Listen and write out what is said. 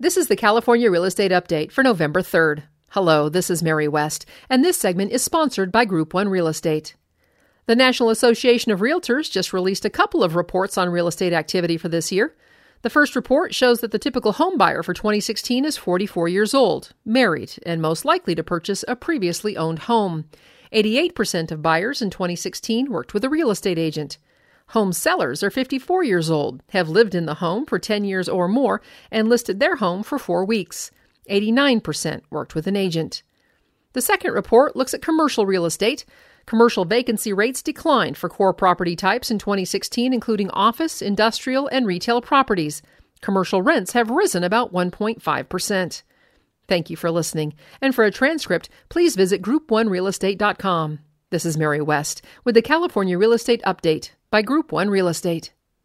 This is the California Real Estate Update for November 3rd. Hello, this is Mary West, and this segment is sponsored by Group One Real Estate. The National Association of Realtors just released a couple of reports on real estate activity for this year. The first report shows that the typical home buyer for 2016 is 44 years old, married, and most likely to purchase a previously owned home. 88% of buyers in 2016 worked with a real estate agent. Home sellers are 54 years old, have lived in the home for 10 years or more, and listed their home for four weeks. 89% worked with an agent. The second report looks at commercial real estate. Commercial vacancy rates declined for core property types in 2016, including office, industrial, and retail properties. Commercial rents have risen about 1.5%. Thank you for listening. And for a transcript, please visit group1realestate.com. This is Mary West with the California Real Estate Update by Group One Real Estate.